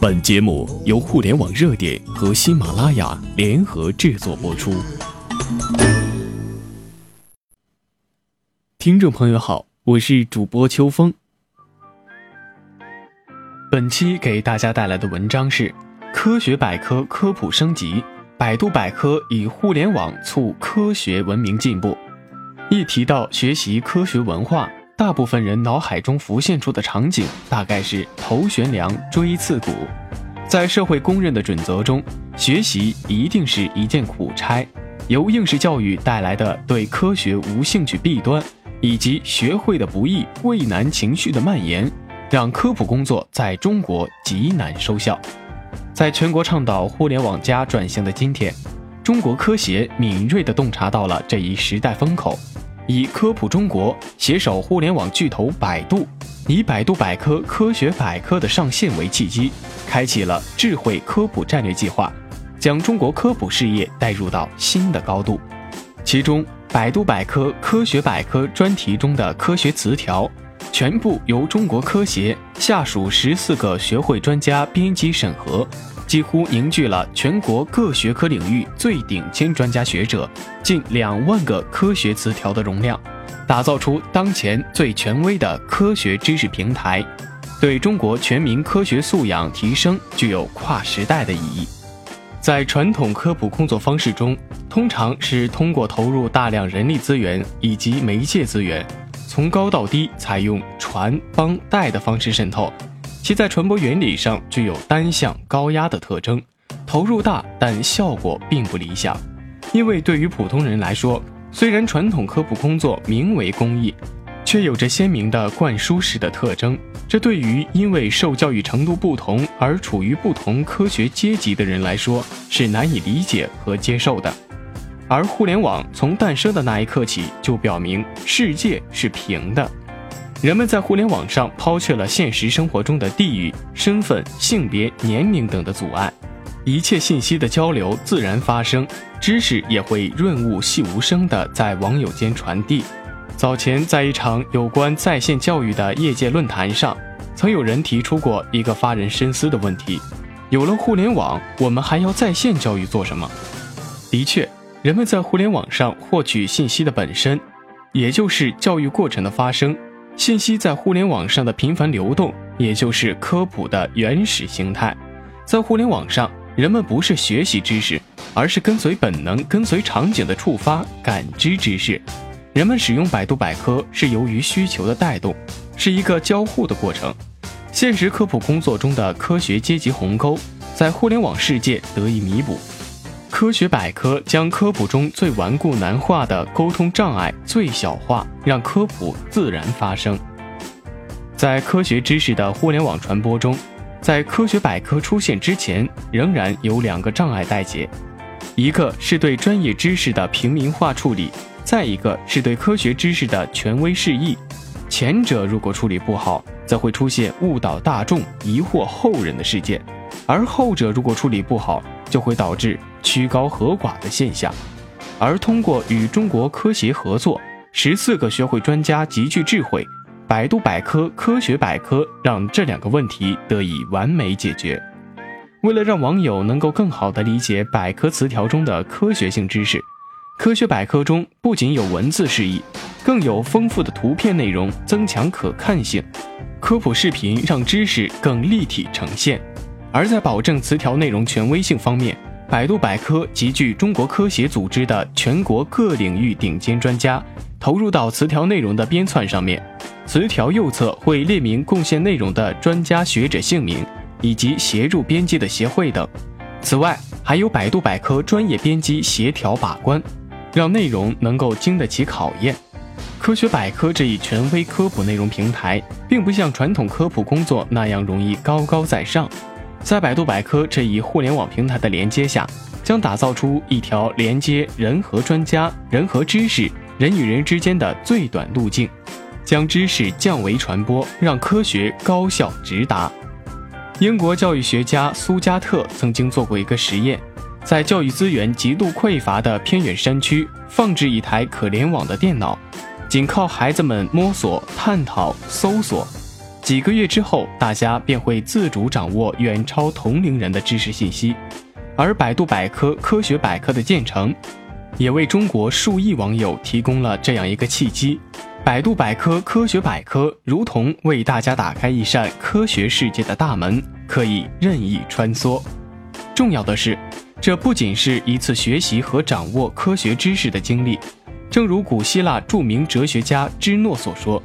本节目由互联网热点和喜马拉雅联合制作播出。听众朋友好，我是主播秋风。本期给大家带来的文章是《科学百科科普升级：百度百科以互联网促科学文明进步》。一提到学习科学文化，大部分人脑海中浮现出的场景大概是头悬梁、锥刺股。在社会公认的准则中，学习一定是一件苦差。由应试教育带来的对科学无兴趣弊端，以及学会的不易、畏难情绪的蔓延，让科普工作在中国极难收效。在全国倡导互联网加转型的今天，中国科协敏锐地洞察到了这一时代风口。以科普中国携手互联网巨头百度，以百度百科科学百科的上线为契机，开启了智慧科普战略计划，将中国科普事业带入到新的高度。其中，百度百科科学百科专题中的科学词条，全部由中国科协下属十四个学会专家编辑审核。几乎凝聚了全国各学科领域最顶尖专家学者近两万个科学词条的容量，打造出当前最权威的科学知识平台，对中国全民科学素养提升具有跨时代的意义。在传统科普工作方式中，通常是通过投入大量人力资源以及媒介资源，从高到低采用传帮带的方式渗透。其在传播原理上具有单向高压的特征，投入大，但效果并不理想。因为对于普通人来说，虽然传统科普工作名为公益，却有着鲜明的灌输式的特征，这对于因为受教育程度不同而处于不同科学阶级的人来说是难以理解和接受的。而互联网从诞生的那一刻起，就表明世界是平的。人们在互联网上抛却了现实生活中的地域、身份、性别、年龄等的阻碍，一切信息的交流自然发生，知识也会润物细无声地在网友间传递。早前，在一场有关在线教育的业界论坛上，曾有人提出过一个发人深思的问题：有了互联网，我们还要在线教育做什么？的确，人们在互联网上获取信息的本身，也就是教育过程的发生。信息在互联网上的频繁流动，也就是科普的原始形态。在互联网上，人们不是学习知识，而是跟随本能、跟随场景的触发感知知识。人们使用百度百科是由于需求的带动，是一个交互的过程。现实科普工作中的科学阶级鸿沟，在互联网世界得以弥补。科学百科将科普中最顽固难化的沟通障碍最小化，让科普自然发生。在科学知识的互联网传播中，在科学百科出现之前，仍然有两个障碍待解：一个是对专业知识的平民化处理，再一个是对科学知识的权威释义。前者如果处理不好，则会出现误导大众、疑惑后人的事件；而后者如果处理不好，就会导致。曲高和寡的现象，而通过与中国科协合作，十四个学会专家集聚智慧，百度百科、科学百科让这两个问题得以完美解决。为了让网友能够更好地理解百科词条中的科学性知识，科学百科中不仅有文字释义，更有丰富的图片内容，增强可看性。科普视频让知识更立体呈现，而在保证词条内容权威性方面。百度百科集聚中国科协组织的全国各领域顶尖专家，投入到词条内容的编纂上面。词条右侧会列明贡献内容的专家学者姓名，以及协助编辑的协会等。此外，还有百度百科专业编辑协调把关，让内容能够经得起考验。科学百科这一权威科普内容平台，并不像传统科普工作那样容易高高在上。在百度百科这一互联网平台的连接下，将打造出一条连接人和专家、人和知识、人与人之间的最短路径，将知识降维传播，让科学高效直达。英国教育学家苏加特曾经做过一个实验，在教育资源极度匮乏的偏远山区放置一台可联网的电脑，仅靠孩子们摸索、探讨、搜索。几个月之后，大家便会自主掌握远超同龄人的知识信息。而百度百科、科学百科的建成，也为中国数亿网友提供了这样一个契机。百度百科、科学百科如同为大家打开一扇科学世界的大门，可以任意穿梭。重要的是，这不仅是一次学习和掌握科学知识的经历。正如古希腊著名哲学家芝诺所说：“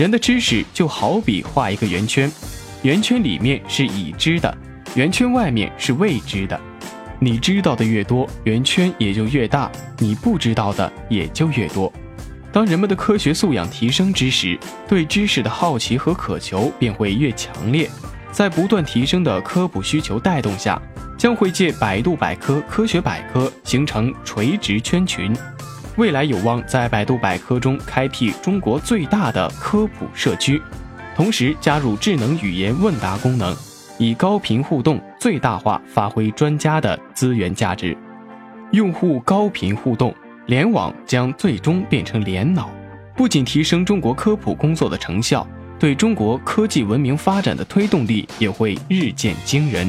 人的知识就好比画一个圆圈，圆圈里面是已知的，圆圈外面是未知的。你知道的越多，圆圈也就越大；你不知道的也就越多。”当人们的科学素养提升之时，对知识的好奇和渴求便会越强烈。在不断提升的科普需求带动下，将会借百度百科、科学百科形成垂直圈群，未来有望在百度百科中开辟中国最大的科普社区，同时加入智能语言问答功能，以高频互动最大化发挥专家的资源价值。用户高频互动。联网将最终变成联脑，不仅提升中国科普工作的成效，对中国科技文明发展的推动力也会日渐惊人。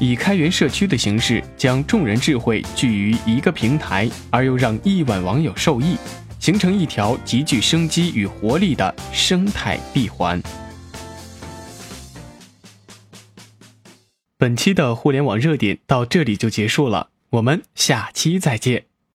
以开源社区的形式，将众人智慧聚于一个平台，而又让亿万网友受益，形成一条极具生机与活力的生态闭环。本期的互联网热点到这里就结束了，我们下期再见。